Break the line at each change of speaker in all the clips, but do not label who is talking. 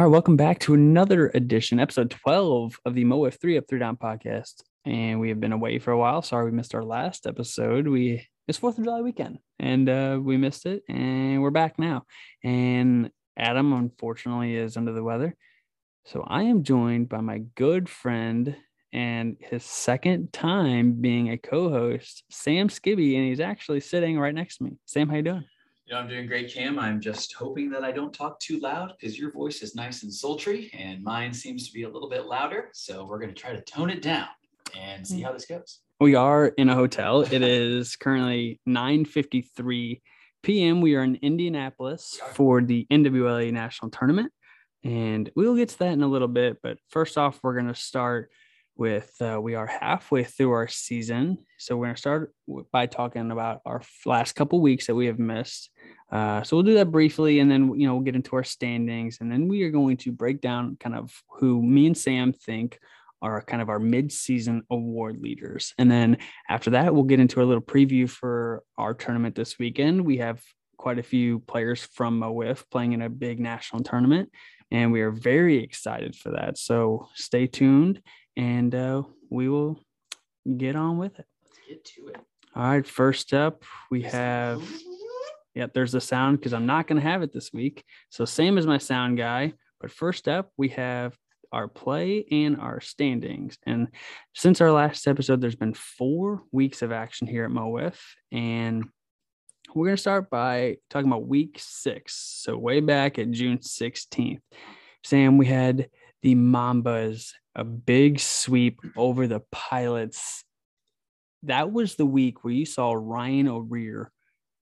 All right, welcome back to another edition, episode 12 of the MoF 3 Up 3 Down podcast. And we have been away for a while. Sorry we missed our last episode. We it's 4th of July weekend and uh, we missed it and we're back now. And Adam unfortunately is under the weather. So I am joined by my good friend and his second time being a co-host, Sam Skibbe, and he's actually sitting right next to me. Sam, how you doing?
You know, I'm doing great, Cam. I'm just hoping that I don't talk too loud because your voice is nice and sultry and mine seems to be a little bit louder. So we're going to try to tone it down and see mm. how this goes.
We are in a hotel. It is currently 9:53 p.m. We are in Indianapolis for the NWLA National Tournament, and we'll get to that in a little bit. But first off, we're going to start with uh, we are halfway through our season, so we're going to start by talking about our last couple weeks that we have missed. Uh, so we'll do that briefly, and then you know we'll get into our standings, and then we are going to break down kind of who me and Sam think are kind of our mid-season award leaders, and then after that we'll get into a little preview for our tournament this weekend. We have quite a few players from MoWIF playing in a big national tournament, and we are very excited for that. So stay tuned, and uh, we will get on with it.
Get to it.
All right, first up we have. Yep, there's the sound because I'm not going to have it this week. So, same as my sound guy. But first up, we have our play and our standings. And since our last episode, there's been four weeks of action here at MoWIF. And we're going to start by talking about week six. So, way back at June 16th, Sam, we had the Mambas, a big sweep over the Pilots. That was the week where you saw Ryan O'Rear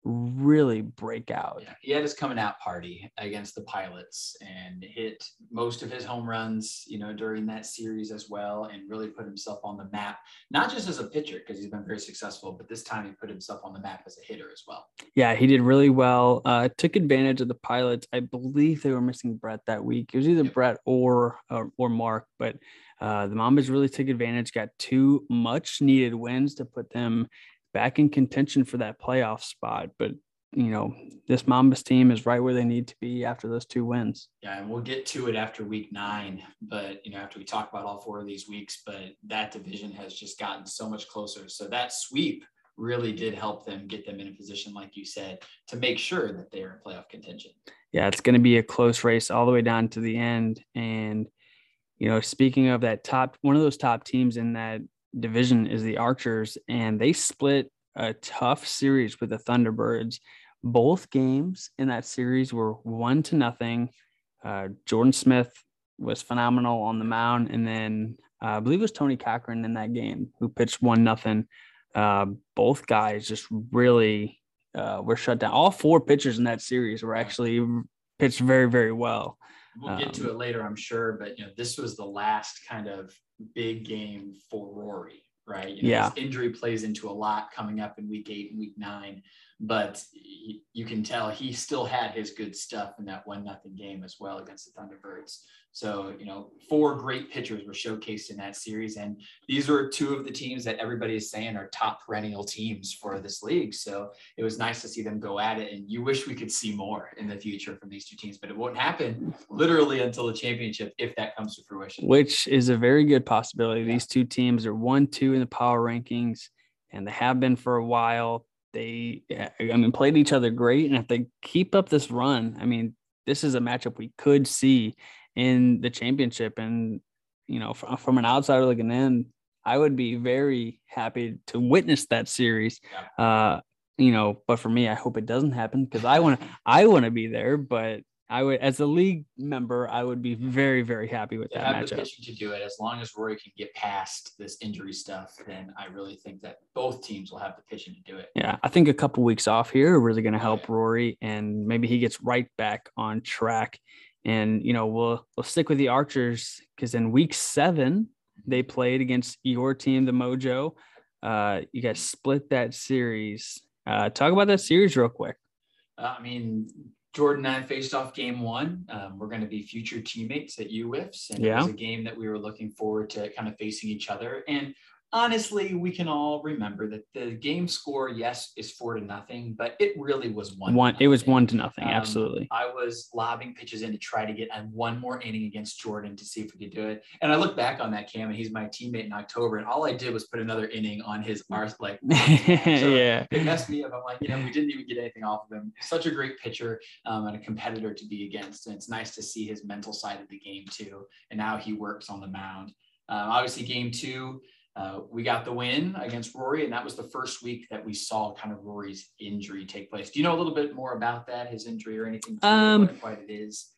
really break out.
Yeah, he had his coming out party against the Pilots and hit most of his home runs, you know, during that series as well, and really put himself on the map, not just as a pitcher because he's been very successful, but this time he put himself on the map as a hitter as well.
Yeah, he did really well. Uh, took advantage of the Pilots. I believe they were missing Brett that week. It was either Brett or uh, or Mark, but uh, the Mambas really took advantage. Got two much needed wins to put them back in contention for that playoff spot. But you know, this Mambas team is right where they need to be after those two wins.
Yeah, and we'll get to it after week nine, but you know, after we talk about all four of these weeks, but that division has just gotten so much closer. So that sweep really did help them get them in a position, like you said, to make sure that they're in playoff contention.
Yeah, it's going to be a close race all the way down to the end. And, you know, speaking of that top, one of those top teams in that division is the Archers, and they split a tough series with the Thunderbirds. Both games in that series were one to nothing. Uh, Jordan Smith was phenomenal on the mound, and then uh, I believe it was Tony Cochran in that game who pitched one nothing. Uh, both guys just really uh, were shut down. All four pitchers in that series were actually pitched very, very well.
We'll get to
Um,
it later, I'm sure, but you know, this was the last kind of big game for Rory, right? You know,
Yeah.
his injury plays into a lot coming up in week eight and week nine, but y- you can tell he still had his good stuff in that one nothing game as well against the Thunderbirds. So, you know, four great pitchers were showcased in that series. And these were two of the teams that everybody is saying are top perennial teams for this league. So it was nice to see them go at it. And you wish we could see more in the future from these two teams, but it won't happen literally until the championship if that comes to fruition.
which is a very good possibility. These two teams are one, two in the power rankings, and they have been for a while. They, I mean, played each other great, and if they keep up this run, I mean, this is a matchup we could see in the championship. And you know, from, from an outsider looking in, I would be very happy to witness that series. Uh, you know, but for me, I hope it doesn't happen because I want to, I want to be there. But I would, as a league member, I would be very, very happy with
They
that
have the
matchup.
to do it. As long as Rory can get past this injury stuff, then I really think that both teams will have the pitching to do it.
Yeah, I think a couple weeks off here are really going to help Rory, and maybe he gets right back on track. And you know, we'll we'll stick with the Archers because in week seven they played against your team, the Mojo. Uh, you guys split that series. Uh, talk about that series real quick.
Uh, I mean, Jordan and I faced off game one. Um, we're going to be future teammates at UWIFs. And it was a game that we were looking forward to kind of facing each other. And honestly, we can all remember that the game score, yes, is four to nothing, but it really was one.
One, it was one to nothing. Um, absolutely.
I was lobbing pitches in to try to get one more inning against Jordan to see if we could do it. And I look back on that cam, and he's my teammate in October, and all I did was put another inning on his arse, like so
yeah,
it messed me up. I'm like, you know, we didn't even get anything off of him. Such a great pitcher um, and a competitor to be against, and it's nice to see his mental side of the game too. And now he works on the mound. Um, obviously, game two uh, we got the win against Rory, and that was the first week that we saw kind of Rory's injury take place. Do you know a little bit more about that, his injury or anything?
Um,
what quite it is.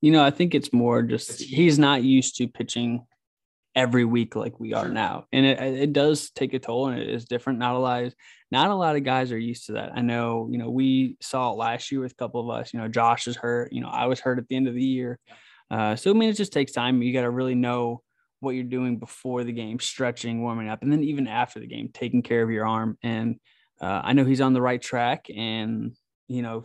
You know, I think it's more just he's not used to pitching every week like we are now, and it it does take a toll, and it is different. Not a lot, not a lot of guys are used to that. I know, you know, we saw it last year with a couple of us. You know, Josh is hurt. You know, I was hurt at the end of the year. Uh, so I mean, it just takes time. You got to really know what you're doing before the game, stretching, warming up, and then even after the game, taking care of your arm. And uh, I know he's on the right track, and you know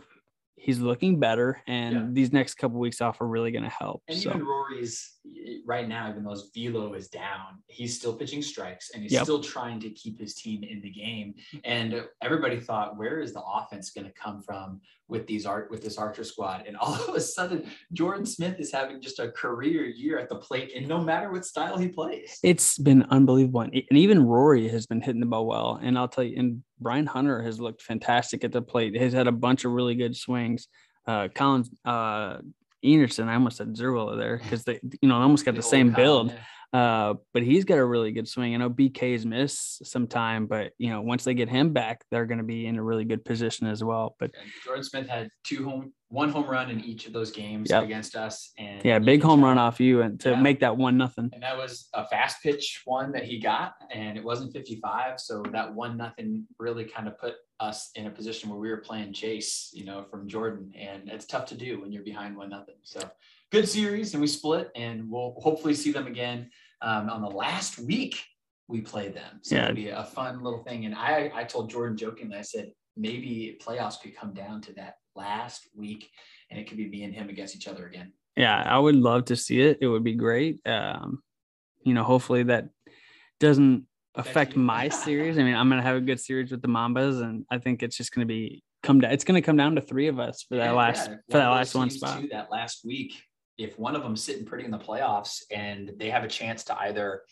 he's looking better, and yeah. these next couple weeks off are really going to help.
And so. even Rory's eh, right now, even though his velo is down, he's still pitching strikes, and he's
yep.
still trying to keep his team in the game. And everybody thought, where is the offense going to come from with these art with this Archer squad? And all of a sudden, Jordan Smith is having just a career year at the plate, and no matter what style he plays,
it's been unbelievable. And even Rory has been hitting the ball well. And I'll tell you, and Brian Hunter has looked fantastic at the plate. He's had a bunch of really good swings. Uh, Collins, uh, Enerson, I almost said Zerwiller there because they, you know, almost got the, the same build. Yeah. Uh, but he's got a really good swing. I know BK's missed some time, but you know, once they get him back, they're going to be in a really good position as well. But
Jordan Smith had two home, one home run in each of those games yep. against us, and
yeah, big home run off you, and to yeah. make that one nothing.
And that was a fast pitch one that he got, and it wasn't 55, so that one nothing really kind of put us in a position where we were playing chase, you know, from Jordan, and it's tough to do when you're behind one nothing. So good series, and we split, and we'll hopefully see them again um, on the last week we played them. So yeah. it'll be a fun little thing. And I, I told Jordan jokingly, I said maybe playoffs could come down to that last week, and it could be me and him against each other again.
Yeah, I would love to see it. It would be great. Um, you know, hopefully that doesn't affect my series. I mean, I'm gonna have a good series with the Mambas, and I think it's just gonna be come down. It's gonna come down to three of us for yeah, that last yeah. for that last one spot.
That last week, if one of them sitting pretty in the playoffs and they have a chance to either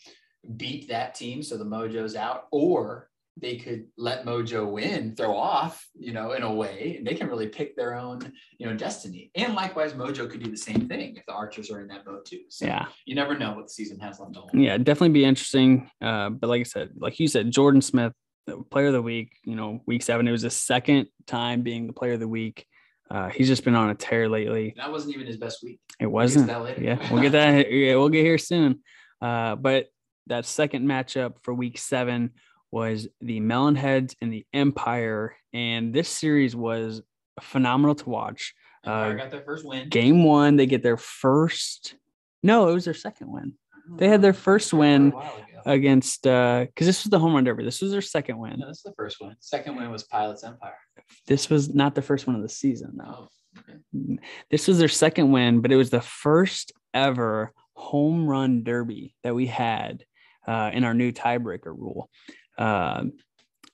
beat that team, so the Mojo's out, or they could let Mojo win, throw off, you know, in a way, and they can really pick their own, you know, destiny. And likewise, Mojo could do the same thing if the Archers are in that boat too. So
yeah,
you never know what the season has left to hold.
Yeah, definitely be interesting. Uh, but like I said, like you said, Jordan Smith, player of the week, you know, week seven, it was his second time being the player of the week. Uh, he's just been on a tear lately.
That wasn't even his best week.
It wasn't. We'll yeah, we'll get that. Yeah, we'll get here soon. Uh, but that second matchup for week seven was the Melonheads and the Empire, and this series was phenomenal to watch.
Empire uh, got their first win.
Game one, they get their first. No, it was their second win. They had their first win against uh because this was the home run derby. This was their second win.
No, this is the first one. Second win was Pilots Empire.
This was not the first one of the season, though. Oh, okay. This was their second win, but it was the first ever home run derby that we had uh, in our new tiebreaker rule. Uh,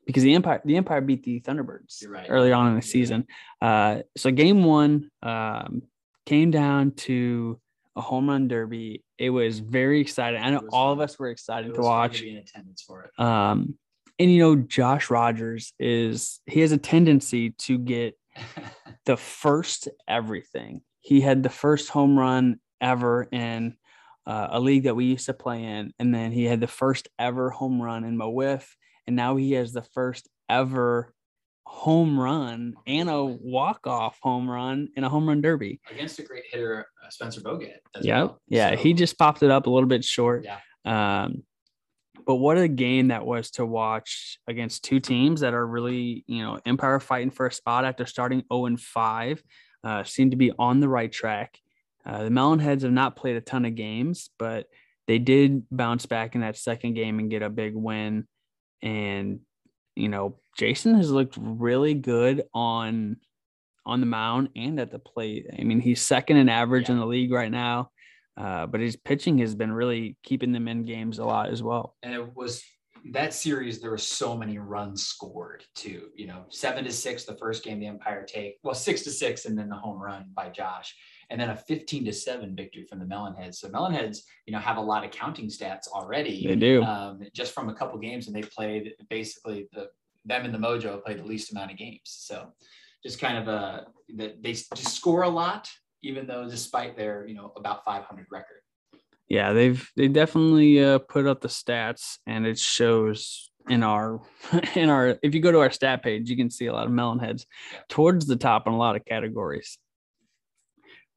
because the Empire the Empire beat the Thunderbirds right. early on in the season. Uh, so game one um, came down to a home run derby. It was very exciting. I know all fun. of us were excited to watch.
To be in attendance for it.
Um, and you know, Josh Rogers is he has a tendency to get the first everything. He had the first home run ever in uh, a league that we used to play in, and then he had the first ever home run in MoWIF, and now he has the first ever home run and a walk off home run in a home run derby
against a great hitter, uh, Spencer Bogut.
Yeah, well. yeah, so, he just popped it up a little bit short.
Yeah.
Um, but what a game that was to watch against two teams that are really, you know, Empire fighting for a spot after starting 0 and 5, uh, seem to be on the right track. Uh, the Melonheads have not played a ton of games, but they did bounce back in that second game and get a big win. And you know, Jason has looked really good on on the mound and at the plate. I mean, he's second in average yeah. in the league right now. Uh, but his pitching has been really keeping them in games a lot as well.
And it was that series, there were so many runs scored too. You know, seven to six the first game the Empire take, well, six to six, and then the home run by Josh, and then a 15 to seven victory from the Melonheads. So Melonheads, you know, have a lot of counting stats already.
They do.
Um, just from a couple games, and they played basically the them and the Mojo played the least amount of games. So just kind of a that they just score a lot, even though despite their you know about 500 record
yeah, they've they definitely uh, put up the stats, and it shows in our in our. If you go to our stat page, you can see a lot of melon heads towards the top in a lot of categories.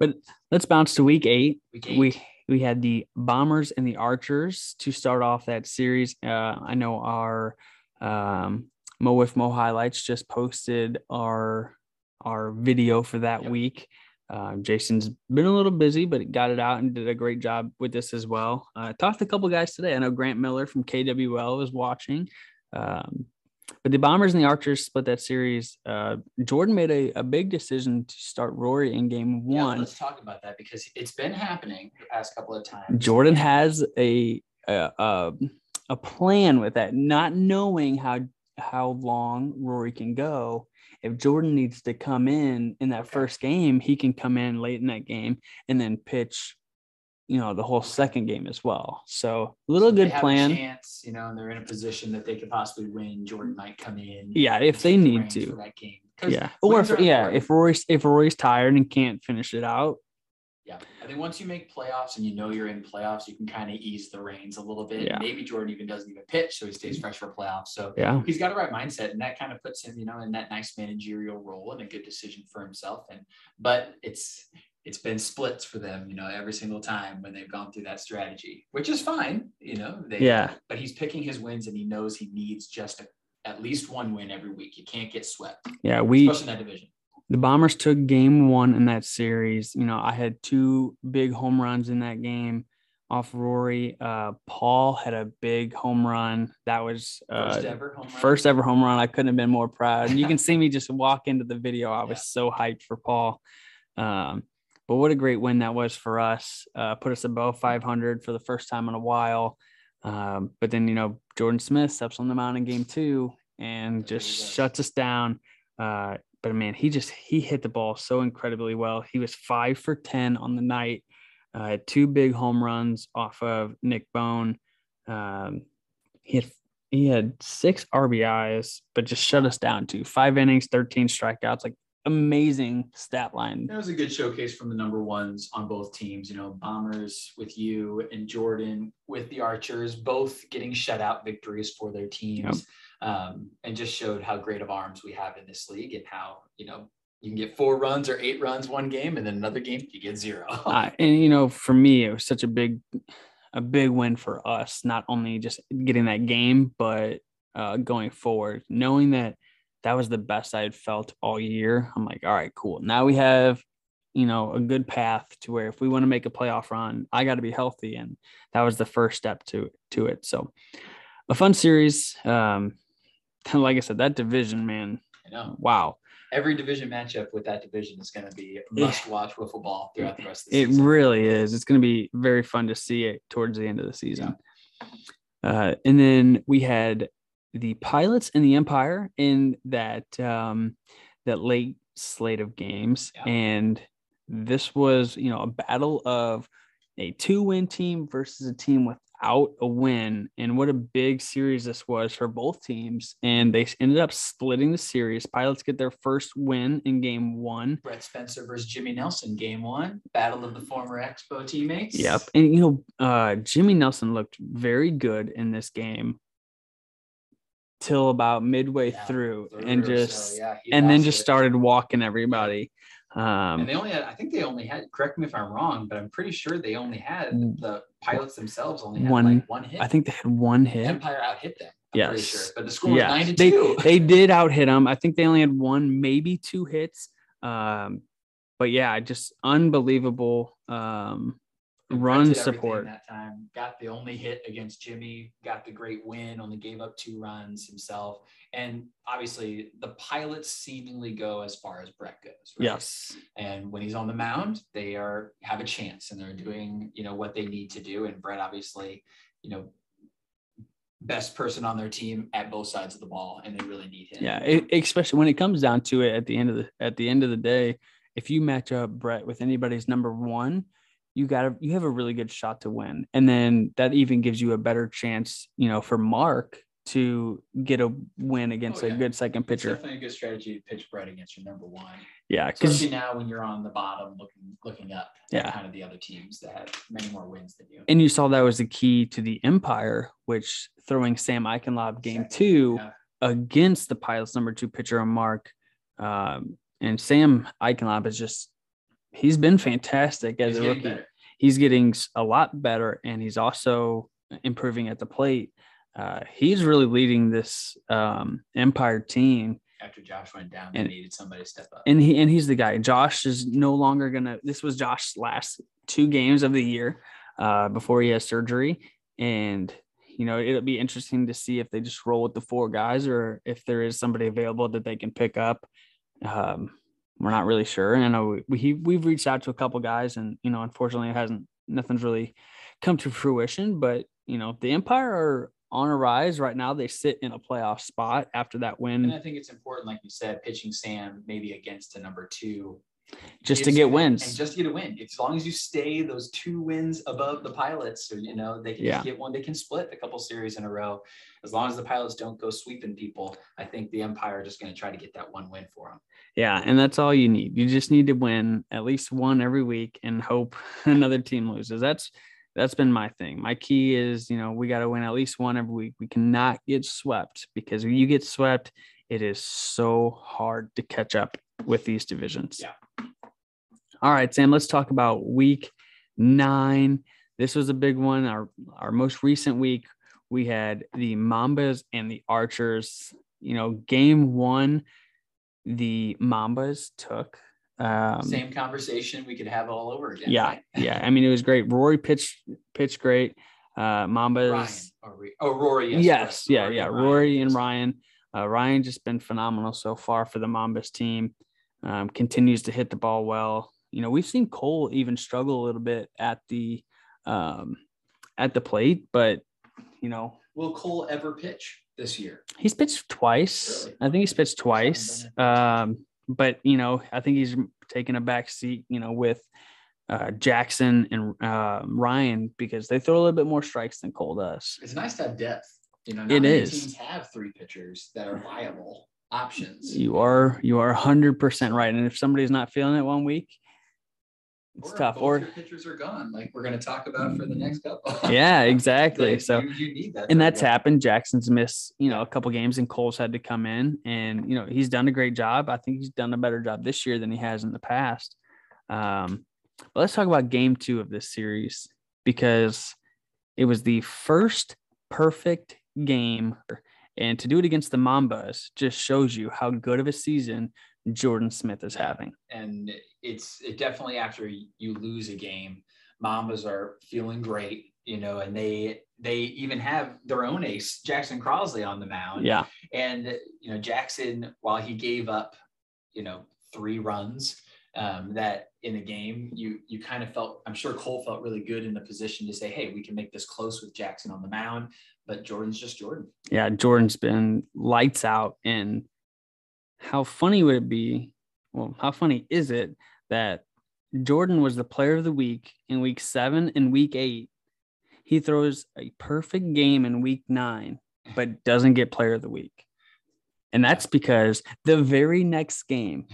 But let's bounce to week eight.
Week eight.
We we had the bombers and the archers to start off that series. Uh, I know our um, Mo with Mo highlights just posted our our video for that
Yep.
week. Uh, Jason's been a little busy, but got it out and did a great job with this as well. Uh, talked to a couple guys today. I know Grant Miller from KWL was watching. Um, but the Bombers and the Archers split that series. Uh, Jordan made a, a big decision to start Rory in game
Yeah,
one.
let's talk about that because it's been happening the past couple of times.
Jordan has a, a a a plan with that, not knowing how how long Rory can go. If Jordan needs to come in in that first game, he can come in late in that game and then pitch, you know, the whole second game as well. So a little
So
good plan.
chance, you know, and they're in a position that they could possibly win. Jordan might come in.
Yeah, if they need to.
that game.
Yeah, or if yeah,
important.
if Rory's if Rory's tired and can't finish it out,
Yeah, I think once you make playoffs and you know you're in playoffs, you can kind of ease the reins a little bit.
Yeah.
Maybe Jordan even doesn't even pitch, so he stays mm-hmm. fresh for playoffs. So
yeah,
he's got a right mindset, and that kind of puts him, you know, in that nice managerial role and a good decision for himself. And but it's it's been splits for them, you know, every single time when they've gone through that strategy, which is fine, you know. They,
yeah,
But he's picking his wins, and he knows he needs just a, at least one win every week. You can't get swept,
yeah. We
especially in that division.
The Bombers took game one in that series. You know, I had two big home runs in that game off Rory. Uh, Paul had a big home run. That was uh,
First ever home run.
first ever home run. I couldn't have been more proud. And you can see me just walk into the video. I was
Yeah.
so hyped for Paul. Um, but what a great win that was for us. Uh, put us above 500 for the first time in a while. Um, but then, you know, Jordan Smith steps on the mound in game two and just shuts us down. Uh, but man, he just he hit the ball so incredibly well. He was five for 10 on the night. Uh, had two big home runs off of Nick Bone. Um, he had he had six RBIs, but just shut us down to five innings, 13 strikeouts. Like amazing stat line.
That was a good showcase from the number ones on both teams. You know, Bombers with you and Jordan with the Archers, both getting shutout victories for their teams, um, and just showed how great of arms we have in this league and how you know you can get four runs or eight runs one game, and then another game you get zero.
Uh, and you know, for me, it was such a big, a big win for us. Not only just getting that game, but uh, going forward, knowing that that was the best I had felt all year. I'm like, all right, cool. Now we have, you know, a good path to where if we want to make a playoff run, I got to be healthy, and that was the first step to to it. So, a fun series. Um, like I said, that division, man,
I know
wow.
every division matchup with that division is going to be must watch wiffle ball throughout the rest of the
It
season.
It really is. It's going to be very fun to see it towards the end of the season. Uh, and then we had the pilots and the Empire in that um, that late slate of games,
Yeah.
and this was you know a battle of a two-win team versus a team without a win, and what a big series this was for both teams. And they ended up splitting the series. Pilots get their first win in game one.
Brett Spencer versus Jimmy Nelson, game one, battle of the former Expo teammates.
Yep. And you know, uh Jimmy Nelson looked very good in this game till about midway
Yeah,
through and
Through, so,
just
yeah,
and then just
it.
started walking everybody. Um
And they only had, I think they only had, correct me if I'm wrong, but I'm pretty sure they only had the pilots themselves only had
One-
like one hit.
I think they had one hit.
Empire out hit them. I'm pretty
Yes.
sure. But the score was
Yeah.
nine to
They
two.
they did out hit them. I think they only had one, maybe two hits. Um but yeah, just unbelievable um run support.
That time got the only hit against Jimmy, got the great win, only gave up two runs himself. And obviously, the pilots seemingly go as far as Brett goes. Right?
Yes.
And when he's on the mound, they are have a chance and they're doing, you know, what they need to do. And Brett obviously, you know, best person on their team at both sides of the ball, and they really need him.
Yeah, it, especially when it comes down to it at the end of the at the end of the day, if you match up Brett with anybody's number one, you got to you have a really good shot to win, and then that even gives you a better chance, you know, for Mark to get a win against
Oh,
a good second
It's
pitcher.
definitely a good strategy to pitch Brett against your number one.
Yeah, because
Especially now when you're on the bottom looking looking up
Yeah.
kind of the other teams that have many more wins than you.
and you saw that was the key to the Empire, which throwing Sam Eichenlob game
Second,
two
yeah.
against the Pilots number two pitcher Mark, um, and Sam Eichenlob is just he's been fantastic as
He's
a
getting
rookie.
better.
He's getting a lot better, and he's also improving at the plate. Uh, he's really leading this um, Empire team,
After Josh went down, they
And-
needed somebody to step up.
and he and he's the guy. Josh is no longer gonna. This was Josh's last two games of the year uh, before he has surgery, and you know it'll be interesting to see if they just roll with the four guys or if there is somebody available that they can pick up. Um, we're not really sure. And I know we, we we've reached out to a couple guys, and you know unfortunately it hasn't nothing's really come to fruition. But you know the Empire are on a rise right now. They sit in a playoff spot after that win.
and I think it's important, like you said, pitching Sam maybe against a number two
just to get wins.
and just to get a win. As long as you stay those two wins above the pilots, or you know, they can
Yeah.
get one, they can split a couple series in a row. As long as the pilots don't go sweeping people, I think the Empire are just going to try to get that one win for them.
Yeah, and that's all you need. You just need to win at least one every week and hope another team loses. That's that's been my thing. My key is, you know, we got to win at least one every week. We cannot get swept because when you get swept, it is so hard to catch up with these divisions.
Yeah.
All right, Sam, let's talk about week 9. This was a big one. Our our most recent week, we had the Mambas and the Archers. You know, game 1 the Mambas took. Um,
Same conversation we could have all over again.
yeah,
right?
yeah. I mean, it was great. Rory pitched pitched great. Uh, Mambas.
Ryan oh Rory. Yes,
Yes, yeah, yeah.
and
Rory and. Ryan. Uh, Ryan just been phenomenal so far for the Mambas team. Um, continues to hit the ball well. You know, we've seen Cole even struggle a little bit at the um, at the plate, but you know,
Will Cole ever pitch this year?
He's pitched twice.
Really?
I think he's pitched twice. Um, but you know, I think he's taken a back seat, you know, with uh, Jackson and uh, Ryan because they throw a little bit more strikes than Cole does.
It's nice to have depth. You know,
It is.
teams have three pitchers that are viable options.
You are you are hundred percent right. And if somebody's not feeling it one week, it's
Or
tough. Or
your pitchers are gone, like we're going to talk about for the next couple.
yeah, exactly. So
you, you need that.
and that's happened. Jackson's missed, you know, a couple games, and Cole's had to come in, and you know he's done a great job. I think he's done a better job this year than he has in the past. Um, but let's talk about Game Two of this series because it was the first perfect game, and to do it against the Mambas just shows you how good of a season Jordan Smith is having.
and it's it definitely after you lose a game, Mambas are feeling great, you know, and they they even have their own ace, Jackson Crosley, on the mound.
Yeah,
And you know, Jackson, while he gave up, you know, three runs um, that in the game, you you kind of felt. I'm sure Cole felt really good in the position to say, "Hey, we can make this close with Jackson on the mound." But Jordan's just Jordan.
yeah. Jordan's been lights out, and how funny would it be? Well, how funny is it that Jordan was the player of the week in week seven and week eight? He throws a perfect game in week nine, but doesn't get player of the week. And that's because the very next game,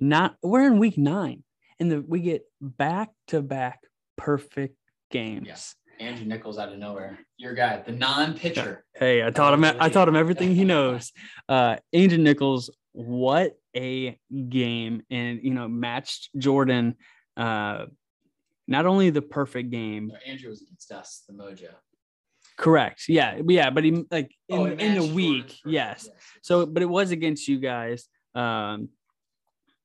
not we're in week nine, and the, we get back to back perfect games.
Andrew Nichols out of nowhere, your guy, the non-pitcher.
Hey, I taught him. I taught him everything he knows. Uh, Angel Nichols, what a game, and you know, matched Jordan. Uh, not only the perfect game,
Andrew was against us, the Mojo.
correct? Yeah, yeah, but he like in,
Oh,
in the week,
first-
yes. So, but it was against you guys. Um,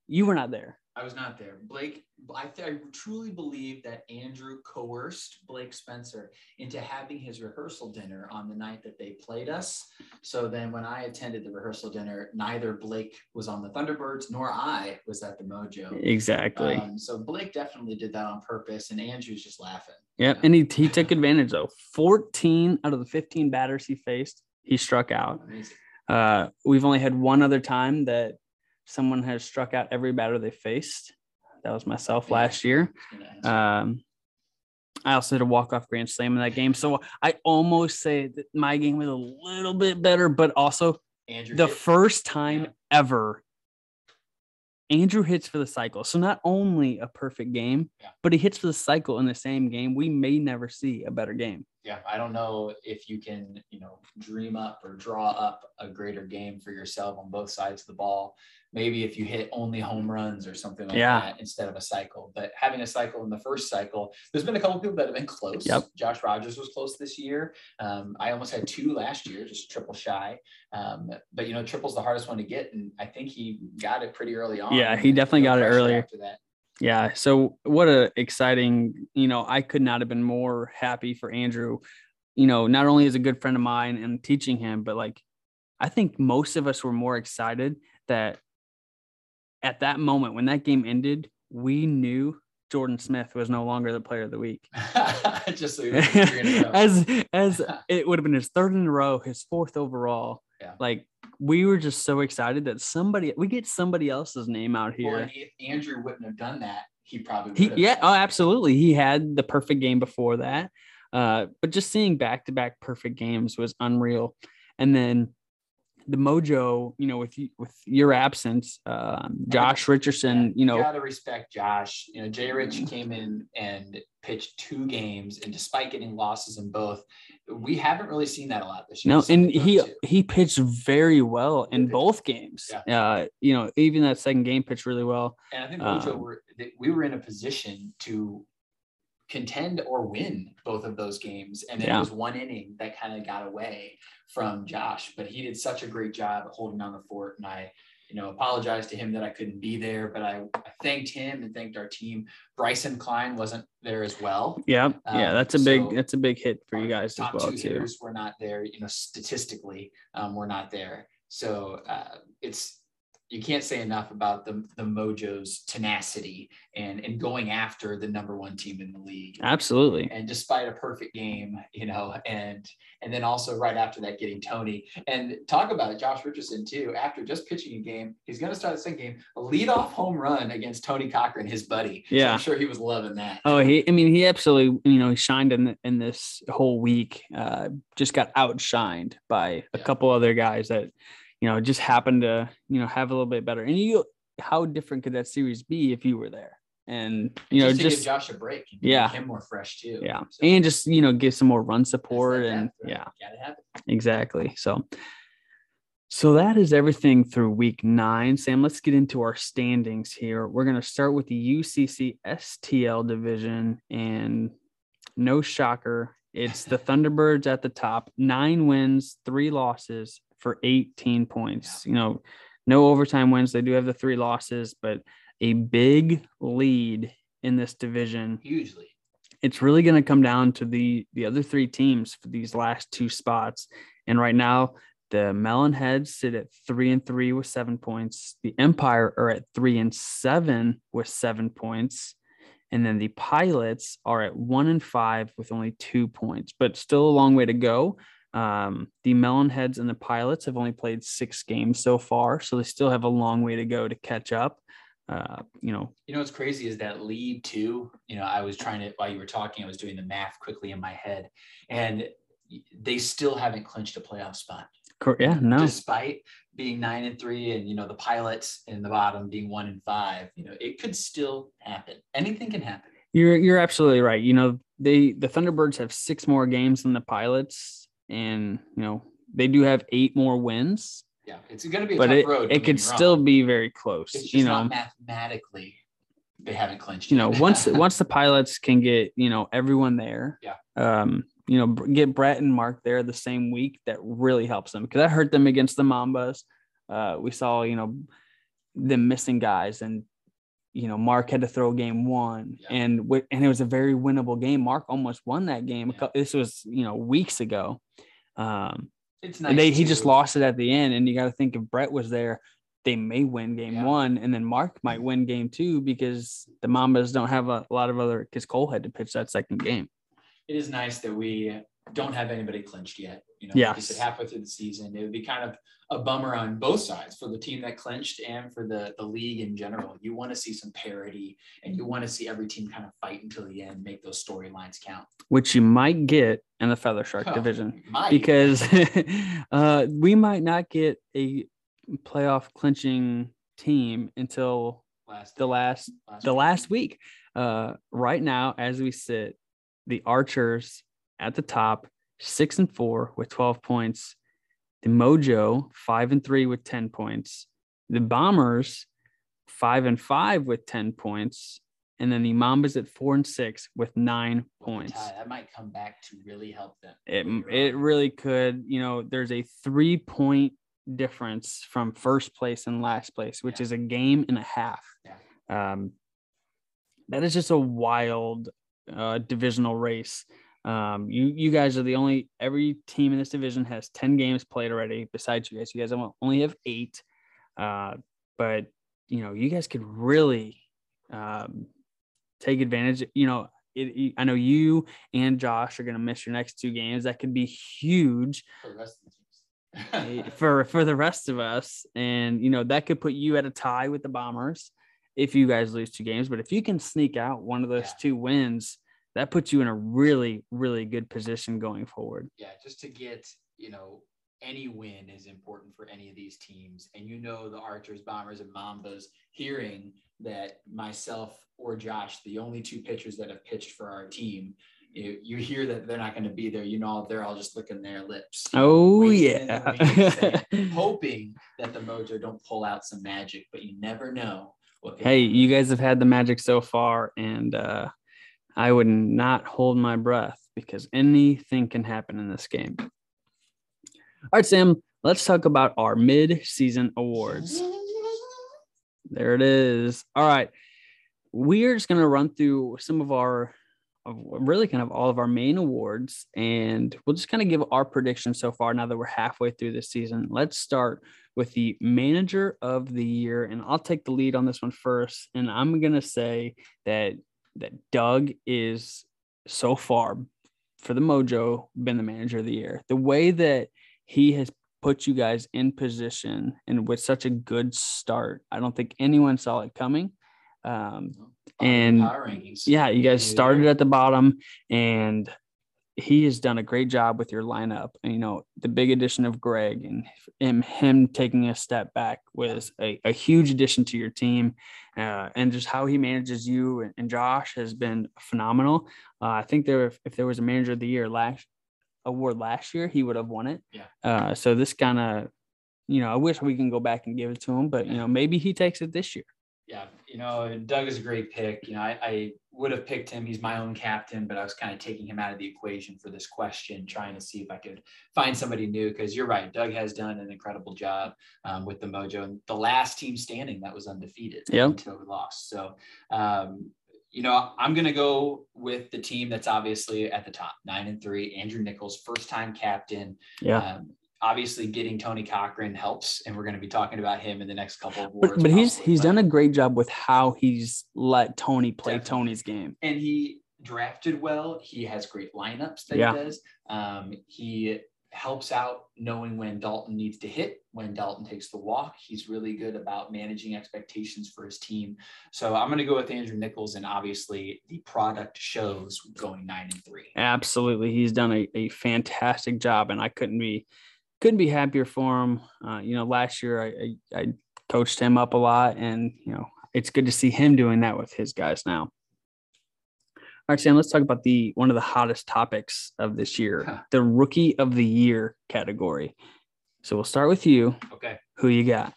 you were not there.
I was not there. Blake, I, th- I truly believe that Andrew coerced Blake Spencer into having his rehearsal dinner on the night that they played us. So then when I attended the rehearsal dinner, neither Blake was on the Thunderbirds nor I was at the Mojo.
Exactly.
Um, so Blake definitely did that on purpose, and Andrew's just laughing. Yeah.
And he, he took advantage though. 14 out of the 15 batters he faced, he struck out.
Amazing.
Uh, we've only had one other time that someone has struck out every batter they faced. That was myself last year. Um, I also had a walk off grand slam in that game. So I almost say that my game was a little bit better, but also
Andrew
the
hit-
first time
Yeah.
ever Andrew hits for the cycle. So not only a perfect game,
Yeah.
but he hits for the cycle in the same game. We may never see a better game.
Yeah, I don't know if you can, you know, dream up or draw up a greater game for yourself on both sides of the ball. Maybe if you hit only home runs or something like
Yeah.
that instead of a cycle. But having a cycle in the first cycle, there's been a couple people that have been close.
Yep.
Josh Rogers was close this year. Um, I almost had two last year, just triple shy. Um, but you know, triple's the hardest one to get, and I think he got it pretty early on.
Yeah, he definitely got it earlier.
After that,
Yeah. So what a exciting, you know, I could not have been more happy for Andrew. You know, not only is a good friend of mine and teaching him, but like I think most of us were more excited that at that moment when that game ended, we knew Jordan Smith was no longer the player of the week.
just so you know, three in a row.
as as it would have been his third in a row, his fourth overall.
Yeah.
Like we were just so excited that somebody we get somebody else's name out here.
and if Andrew wouldn't have done that, he probably
He,
have.
yeah, oh, absolutely. He had the perfect game before that. Uh, but just seeing back to back perfect games was unreal. And then the mojo, you know, with with your absence, um, Josh Richardson, you know,
gotta respect Josh. You know, Jay Rich came in and pitched two games, and despite getting losses in both, we haven't really seen that a lot this year.
no, and he
him.
he pitched very well in both games.
Yeah.
Uh, you know, even that second game pitched really well.
and I think Mojo
um,
were we were in a position to contend or win both of those games, and
Yeah.
it was one inning that kind of got away from Josh, but he did such a great job holding on the fort, and I. You know, apologized to him that I couldn't be there, but I, I thanked him and thanked our team. Bryson Klein wasn't there as well.
Yeah, yeah,
Um,
that's a big
so
that's a big hit for you guys as
top
well
two
too.
hitters were not there. You know, statistically, um, we're not there. So uh, it's you can't say enough about the the Mojo's tenacity and and going after the number one team in the league.
Absolutely.
And despite a perfect game, you know, and and then also right after that, getting Tony and talk about Josh Richardson too. After just pitching a game, he's going to start the second game, a leadoff home run against Tony Cochran, his buddy. So
Yeah.
I'm sure he was loving that.
Oh, he. I mean, he absolutely. You know, he shined in in this whole week. Uh, just got outshined by a
Yeah.
couple other guys that, you know, just happened to you know have a little bit better. And you, how different could that series be if you were there? And you know,
just
just
give Josh a break, and
Yeah.
him more fresh too.
yeah,
So-
and just you know, give some more run support and
right?
yeah,
gotta have it.
exactly. So. So that is everything through week nine. Sam, let's get into our standings here. We're going to start with the UCC STL division, and no shocker, it's the Thunderbirds at the top, nine wins, three losses for 18 points. You know, no overtime wins. They do have the three losses, but a big lead in this division
Hugely.
it's really going to come down to the the other three teams for these last two spots. And right now, the Melon Heads sit at three and three with seven points. The Empire are at three and seven with seven points. And then the Pilots are at one and five with only two points, but still a long way to go. Um, the Melon Heads and the Pilots have only played six games so far, so they still have a long way to go to catch up. Uh, you know,
You know what's crazy is that lead too. You know, I was trying to while you were talking, I was doing the math quickly in my head, and they still haven't clinched a playoff spot,
yeah, no,
despite being nine and three, and you know the pilots in the bottom being one and five. You know, it could still happen. Anything can happen.
You're you're absolutely right. You know, they the Thunderbirds have six more games than the Pilots, and you know they do have eight more wins,
Yeah, it's going to be a
but
tough
it it could still be very close. You know,
mathematically they haven't clinched.
you know once once the Pilots can get you know everyone there,
Yeah.
um, you know get Brett and Mark there the same week, that really helps them because that hurt them against the Mambas. Uh, we saw you know them missing guys and. You know, Mark had to throw game one,
Yeah.
and wi- and it was a very winnable game. Mark almost won that game.
Yeah.
This was you know weeks ago. Um,
it's nice.
and they he just lost it at the end. And you got to think if Brett was there, they may win game
Yeah.
one, and then Mark might win game two because the Mambas don't have a, lot of other because Cole had to pitch that second game.
it is nice that we don't have anybody clinched yet. You know,
yes.
like you said, halfway through the season, it would be kind of a bummer on both sides for the team that clinched and for the the league in general. You want to see some parity, and you want to see every team kind of fight until the end, make those storylines count.
Which you might get in the Feather Shark oh, division
might.
because uh, we might not get a playoff clinching team until
last
the last, last the week. last week. Uh, right now, as we sit, the Archers at the top, six and four with 12 points. The Mojo, five and three with 10 points. The Bombers, five and five with 10 points. And then the Mambas at four and six with nine points.
That might come back to really help them.
It, it really could. You know, there's a three point difference from first place and last place, which yeah. is a game and a half.
Yeah.
Um, that is just a wild uh, divisional race. Um, you you guys are the only every team in this division has 10 games played already besides you guys. You guys only have eight. Uh, but you know, you guys could really um, take advantage. You know, it, I know you and Josh are going to miss your next two games. That could be huge
for the rest of
the for for the rest of us, and you know that could put you at a tie with the Bombers if you guys lose two games. But if you can sneak out one of those yeah. two wins, that puts you in a really, really good position going forward.
Yeah, just to get, you know, any win is important for any of these teams. And you know, the Archers, Bombers, and Mambas hearing that myself or Josh, the only two pitchers that have pitched for our team, you, you hear that they're not going to be there. You know, they're all just licking their lips.
Oh, yeah.
hoping that the Mojo don't pull out some magic, but you never know.
hey, you guys have had the magic so far. And, uh, I would not hold my breath because anything can happen in this game. All right, Sam, let's talk about our mid-season awards. There it is. All right. We're just going to run through some of our really kind of all of our main awards and we'll just kind of give our predictions so far now that we're halfway through this season. Let's start with the manager of the year and I'll take the lead on this one first and I'm going to say that that Doug is so far for the Mojo been the manager of the year. The way that he has put you guys in position and with such a good start, I don't think anyone saw it coming. Um, and yeah, you guys started at the bottom and he has done a great job with your lineup. And, you know, the big addition of Greg and him, him taking a step back was a, a huge addition to your team. Uh, and just how he manages you and, and Josh has been phenomenal. Uh, I think there, if there was a manager of the year last award last year, he would have won it.
Yeah.
Uh, so this kind of, you know, I wish we can go back and give it to him, but you know, maybe he takes it this year.
Yeah, you know, Doug is a great pick. You know, I, I would have picked him. He's my own captain, but I was kind of taking him out of the equation for this question, trying to see if I could find somebody new. Because you're right, Doug has done an incredible job um, with the Mojo and the last team standing that was undefeated
yep.
until we lost. So, um, you know, I'm going to go with the team that's obviously at the top, nine and three. Andrew Nichols, first time captain.
Yeah.
Um, obviously getting Tony Cochran helps, and we're going to be talking about him in the next couple of words.
But, but he's he's done a great job with how he's let Tony play definitely. Tony's game,
and he drafted well. He has great lineups that yeah. he does. Um, he helps out knowing when Dalton needs to hit, when Dalton takes the walk. He's really good about managing expectations for his team. So I'm going to go with Andrew Nichols, and obviously the product shows going nine and three.
Absolutely, he's done a, a fantastic job, and I couldn't be couldn't be happier for him. Uh, you know, last year I, I, I coached him up a lot, and you know, it's good to see him doing that with his guys now. All right, Sam, let's talk about the one of the hottest topics of this year, huh. the rookie of the year category. So we'll start with you.
Okay.
Who you got?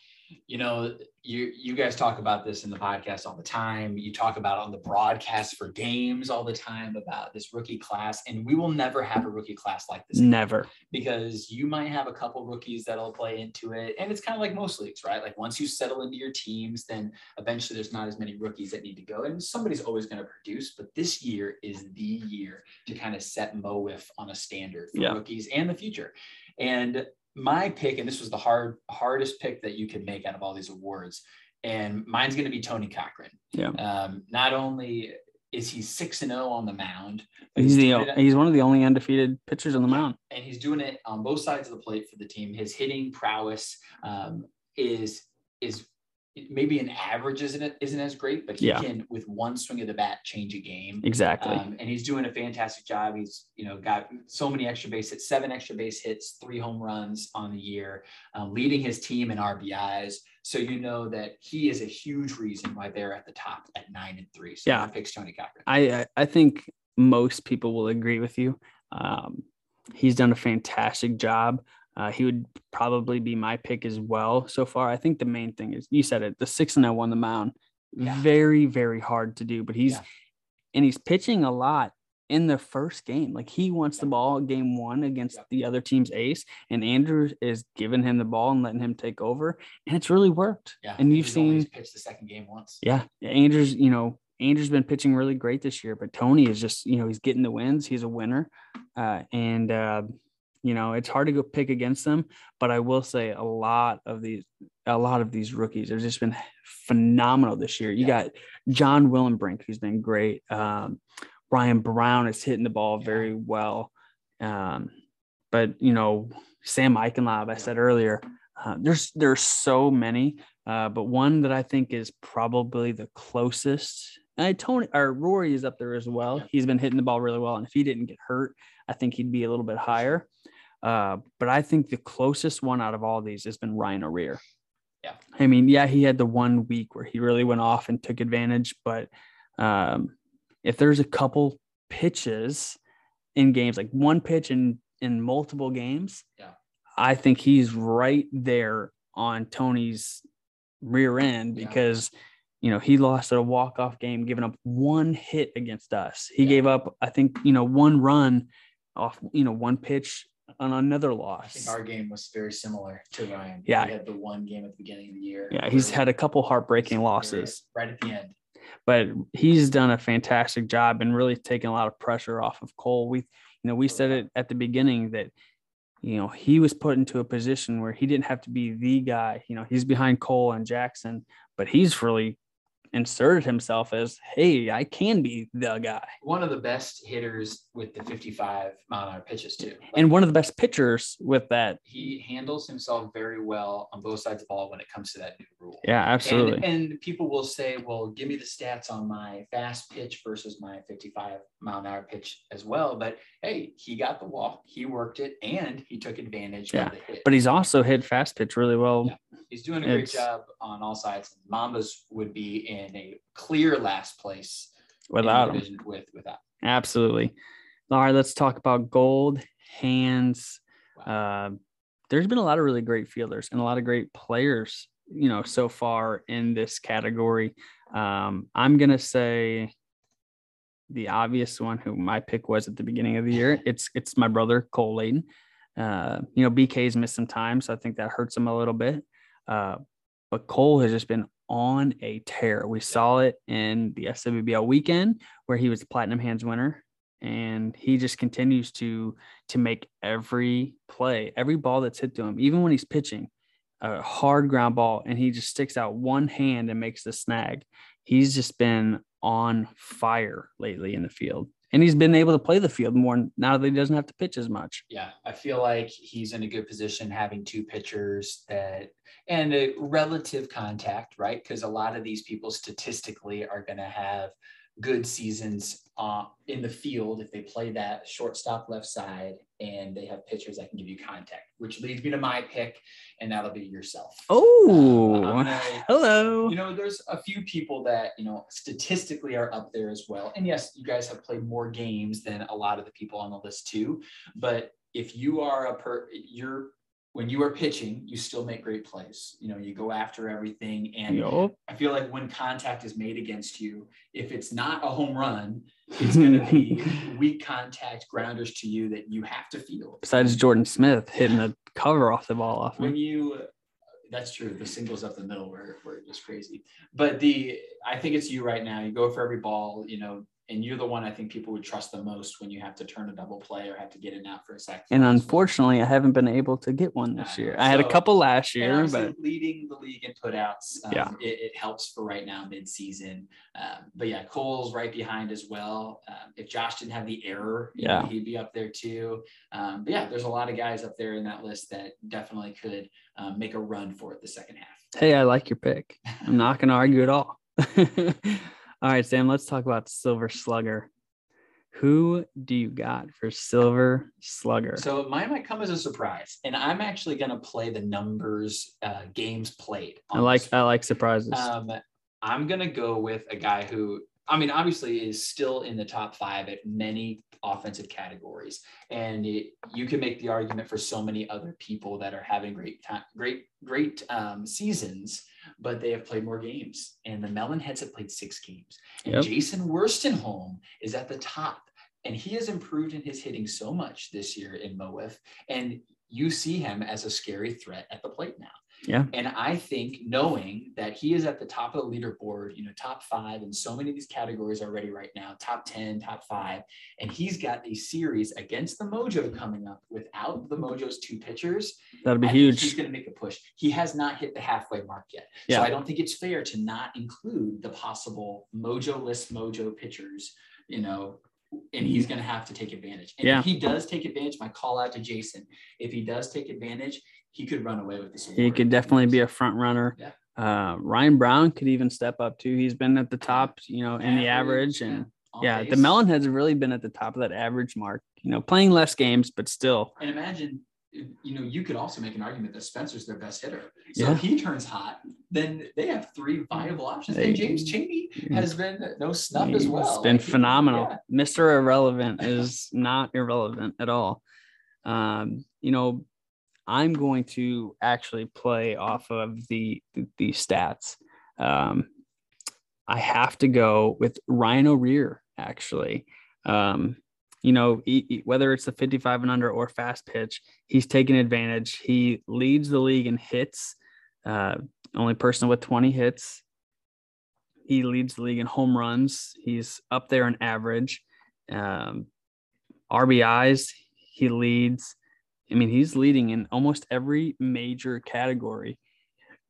You know, you you guys talk about this in the podcast all the time. You talk about on the broadcast for games all the time about this rookie class, and we will never have a rookie class like this.
Never,
because you might have a couple rookies that'll play into it, and it's kind of like most leagues, right? Like once you settle into your teams, then eventually there's not as many rookies that need to go, and somebody's always going to produce. But this year is the year to kind of set MoWIF on a standard for yeah. rookies and the future. And my pick, and this was the hard hardest pick that you could make out of all these awards, and mine's going to be Tony Cochran.
Yeah.
Um, not only is he six and zero on the mound.
He's the he's one of the only undefeated pitchers on the mound.
and he's doing it on both sides of the plate for the team. His hitting prowess um, is is maybe an average isn't isn't as great, but he
Yeah.
can with one swing of the bat change a game.
Exactly.
Um, and he's doing a fantastic job. He's you know got so many extra base hits, seven extra base hits, three home runs on the year, um, leading his team in RBIs. So you know that he is a huge reason why they're at the top at nine and three. So
Yeah.
yeah, picks Tony Cochran.
I I- I think most people will agree with you. Um, he's done a fantastic job. Uh, he would probably be my pick as well so far. I think the main thing is you said it, the six and zero on the mound,
Yeah.
very very hard to do. But he's
Yeah.
and he's pitching a lot in the first game. Like he wants the ball game one against the other team's ace, and Andrew is giving him the ball and letting him take over, and it's really worked.
Yeah,
and you've
he's
seen
pitched the second game once.
yeah, Andrews, you know, Andrew's been pitching really great this year, but Tony is just, you know, he's getting the wins. He's a winner. Uh, and, uh, you know, it's hard to go pick against them, but I will say a lot of these, a lot of these rookies have just been phenomenal this year. You
Yeah.
got John Willenbrink, who's been great. Um, Brian Brown is hitting the ball
Yeah.
very well. Um, but, you know, Sam Eichenlaub, I
Yeah.
said earlier, uh, there's there's so many, uh, but one that I think is probably the closest. And Tony or Rory is up there as well.
Yeah.
He's been hitting the ball really well, and if he didn't get hurt, I think he'd be a little bit higher. Uh, but I think the closest one out of all these has been Ryan O'Rear.
Yeah.
I mean, yeah, he had the one week where he really went off and took advantage, but um, if there's a couple pitches in games, like one pitch in in multiple games,
Yeah.
I think he's right there on Tony's rear end
Yeah.
because you know he lost at a walk off game, giving up one hit against us. He
Yeah.
gave up, I think, you know, one run off, you know, one pitch on another loss.
our game was very similar to Ryan.
Yeah.
We had the one game at the beginning of the year.
Yeah, he's had a couple heartbreaking losses.
Right at the end.
but he's done a fantastic job and really taken a lot of pressure off of Cole. We, you know, we said it at the beginning that, you know, he was put into a position where he didn't have to be the guy. You know, he's behind Cole and Jackson, but he's really inserted himself as, hey, I can be the guy.
One of the best hitters with the 55 mile an hour pitches too. Like,
And one of the best pitchers with that.
he handles himself very well on both sides of the ball when it comes to that new rule.
Yeah, absolutely.
And, and people will say, well, give me the stats on my fast pitch versus my 55 mile an hour pitch as well. But hey, he got the walk, he worked it, and he took advantage
Yeah,
of the hit.
but he's also hit fast pitch really well.
Yeah. He's doing a great
It's-
job on all sides. Mambas would be in a clear last place
Without him.
with without.
Absolutely. All right, let's talk about gold hands.
Wow.
Uh, there's been a lot of really great fielders and a lot of great players, you know, so far in this category. Um, I'm gonna say the obvious one, who my pick was at the beginning of the year. It's it's my brother Cole Layton. Uh, you know, BK's missed some time, so I think that hurts him a little bit. Uh, but Cole has just been on a tear. We saw it in the SWBL weekend where he was the Platinum Hands winner, and he just continues to to make every play, every ball that's hit to him, even when he's pitching a hard ground ball, and he just sticks out one hand and makes the snag. He's just been on fire lately in the field, and he's been able to play the field more now that he doesn't have to pitch as much.
Yeah, I feel like he's in a good position having two pitchers that and a relative contact, right? Because a lot of these people statistically are going to have good seasons uh, in the field if they play that shortstop left side and they have pitchers that can give you contact, which leads me to my pick, and that'll be yourself.
Oh,
Uh,
hello.
you know, there's a few people that, you know, statistically are up there as well. And yes, you guys have played more games than a lot of the people on the list too. But if you are a per you're when you are pitching, you still make great plays. You know, you go after everything. And
Yup.
I feel like when contact is made against you, if it's not a home run, it's gonna be weak contact grounders to you that you have to feel.
Besides Jordan Smith hitting the cover off the ball off
when you that's true the singles up the middle were, were just crazy but the i think it's you right now you go for every ball you know and you're the one I think people would trust the most when you have to turn a double play or have to get in out for a second.
And unfortunately, I haven't been able to get one this year. I had a couple last year, but
leading the league in putouts, um,
Yeah.
it, it helps for right now mid-season. Um, but yeah, Cole's right behind as well. Um, if Josh didn't have the error, you know,
Yeah.
he'd be up there too. Um, but yeah, there's a lot of guys up there in that list that definitely could um, make a run for it the second half.
hey, I like your pick. I'm not going to argue at all. all right, Sam, let's talk about Silver Slugger. Who do you got for Silver Slugger?
So mine might come as a surprise, and I'm actually going to play the numbers uh, games played.
I like I like surprises.
Um, I'm gonna go with a guy who, I mean, obviously is still in the top five at many offensive categories, and it, you can make the argument for so many other people that are having great time, great, great um, seasons, but they have played more games. And the Melonheads have played six games, and
Yep.
Jason Worstenholm is at the top, and he has improved in his hitting so much this year in MoWIF, and you see him as a scary threat at the plate now.
Yeah.
And I think knowing that he is at the top of the leaderboard, you know, top five in so many of these categories already right now, top 10, top five, and he's got a series against the Mojo coming up without the Mojo's two pitchers.
That'll be
I
huge.
He's going to make a push. He has not hit the halfway mark yet.
Yeah.
So I don't think it's fair to not include the possible Mojo list Mojo pitchers, you know, and he's going to have to take advantage. And
Yeah.
if he does take advantage, my call out to Jason, if he does take advantage, he could run away with this.
He could definitely be a front runner.
Yeah.
Uh, Ryan Brown could even step up too. He's been at the top, you know, in the average, and
on
yeah, the. Melonheads have really been at the top of that average mark. You know, playing less games, but still,
And imagine, you know, you could also make an argument that Spencer's their best hitter. So
Yeah.
if he turns hot, then they have three viable options.
They-
and James Cheney has been no snuff as well.
It's been
Like,
phenomenal.
yeah.
Mr. Irrelevant is not irrelevant at all. Um, you know, I'm going to actually play off of the the, the stats. Um, I have to go with Ryan O'Rear, actually. Um, you know, he- he- whether it's the 55 and under or fast pitch, he's taking advantage. He leads the league in hits, uh, only person with 20 hits. He leads the league in home runs. He's up there in average. Um, RBIs, he leads. I mean, he's leading in almost every major category.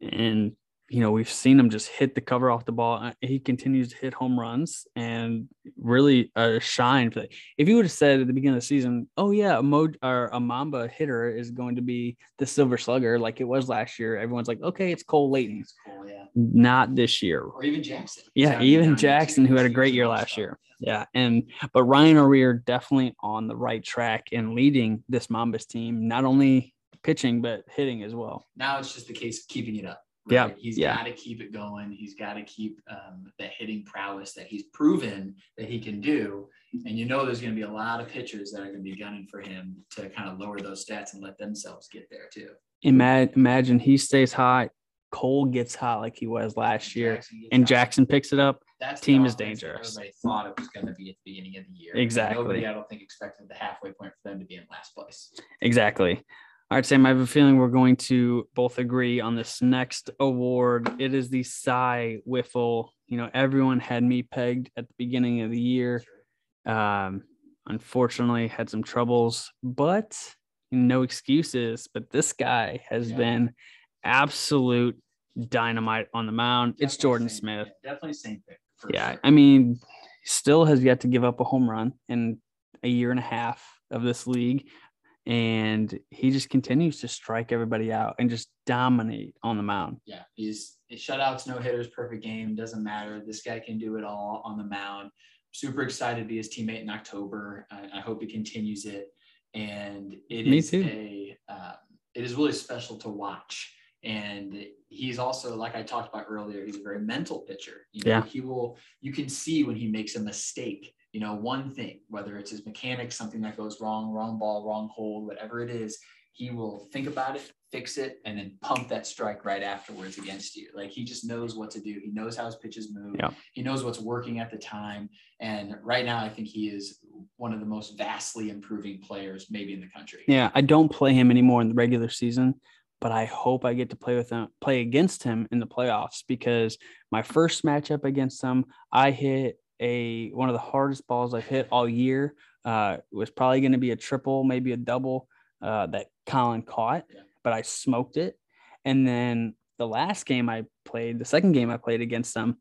And, you know, we've seen him just hit the cover off the ball. Uh, He continues to hit home runs and really uh, shine. For if you would have said at the beginning of the season, oh, yeah, a, Mo- or a Mamba hitter is going to be the Silver Slugger like it was last year, everyone's like, okay, it's Cole Layton.
It's cool, yeah.
Not this year.
Or even Jackson.
Yeah, even Jackson, who had a great year last year. Yeah, and but Ryan O'Rear definitely on the right track and leading this Mambas team, not only pitching but hitting as well.
Now it's just the case of keeping it up.
Yeah,
He's
yeah.
got to keep it going. He's got to keep um, the hitting prowess that he's proven that he can do. And you know, there's going to be a lot of pitchers that are going to be gunning for him to kind of lower those stats and let themselves get there too.
Ima- imagine he stays hot, Cole gets hot like he was last year,
Jackson
and
out.
Jackson picks it up.
That
team is dangerous.
Everybody thought it was going to be at the beginning of the year.
Exactly.
Nobody, I don't think, expected the halfway point for them to be in last place.
Exactly. All right, Sam. I have a feeling we're going to both agree on this next award. It is the Cy Wiffle. You know, everyone had me pegged at the beginning of the year. Um, unfortunately, had some troubles, but no excuses. But this guy has
Yeah.
been absolute dynamite on the mound. it's Jordan
same-
Smith.
yeah, definitely same pick.
Yeah,
sure.
I mean, still has yet to give up a home run in a year and a half of this league. And he just continues to strike everybody out and just dominate on the mound.
yeah, he's shutouts, no hitters, perfect game. Doesn't matter. This guy can do it all on the mound. Super excited to be his teammate in October. I, I hope he continues it. And it is
Me too.
a um, it is really special to watch. And he's also, like I talked about earlier, he's a very mental pitcher. You know,
Yeah.
he will. You can see when he makes a mistake. You know, one thing, whether it's his mechanics, something that goes wrong, wrong ball, wrong hold, whatever it is, he will think about it, fix it, and then pump that strike right afterwards against you. Like he just knows what to do. He knows how his pitches move.
Yeah.
He knows what's working at the time. And right now, I think he is one of the most vastly improving players maybe in the country.
Yeah, I don't play him anymore in the regular season, but I hope I get to play with him, play against him in the playoffs because my first matchup against him, I hit a one of the hardest balls I've hit all year. Uh, was probably going to be a triple, maybe a double uh, that Colin caught,
Yeah.
but I smoked it. And then the last game I played, the second game I played against them,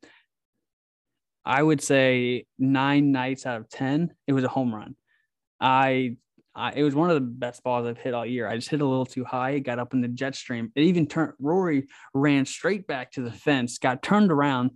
I would say nine nights out of ten, it was a home run. I, I it was one of the best balls I've hit all year. I just hit a little too high, it got up in the jet stream. It even turned. Rory ran straight back to the fence, got turned around,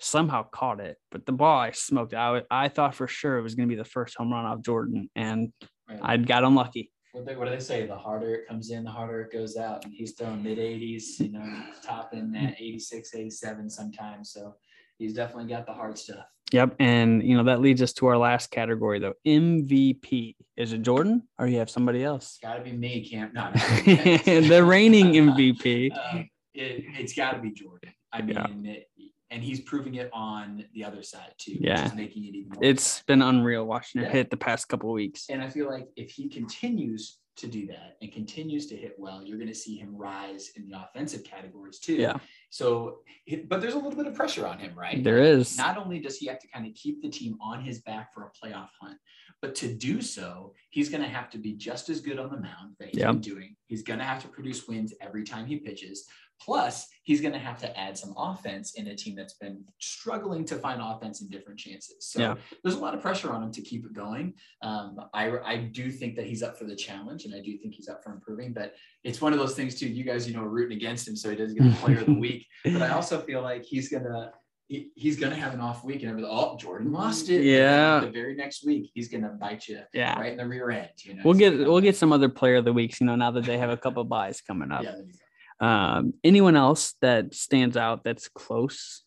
somehow caught it. But the ball I smoked. I I thought for sure it was going to be the first home run off Jordan, and
Right.
I got unlucky.
what, they, what do they say? The harder it comes in, the harder it goes out. And he's throwing mid 80s, you know, topping at 86, 87 sometimes. So he's definitely got the hard stuff.
Yep, and you know that leads us to our last category though. MVP is it Jordan or you have somebody else?
Got to be me, Camp. No,
the reigning MVP.
Um, it, it's got to be Jordan. I mean,
Yeah.
it, and he's proving it on the other side too.
Yeah.
which is making it even. More
It's
exciting.
been unreal watching it
Yeah.
hit the past couple of weeks.
And I feel like if he continues to do that and continues to hit well, you're going to see him rise in the offensive categories too.
Yeah.
So, but there's a little bit of pressure on him, right?
There is.
Not only does he have to kind of keep the team on his back for a playoff hunt, but to do so, he's going to have to be just as good on the mound that he's
Yeah.
been doing. He's going to have to produce wins every time he pitches. Plus, he's going to have to add some offense in a team that's been struggling to find offense in different chances. So
Yeah.
there's a lot of pressure on him to keep it going. Um, I, I do think that he's up for the challenge, and I do think he's up for improving. But it's one of those things too. You guys, you know, are rooting against him, so he doesn't get the player of the week. But I also feel like he's gonna he, he's gonna have an off week, and everything. Oh, Jordan lost it.
Yeah.
The very next week, he's gonna bite you
Yeah.
right in the rear end. You know.
We'll get we'll get some other player of the weeks, you know, now that they have a couple buys coming up.
Yeah. There you go.
Um, anyone else that stands out that's close?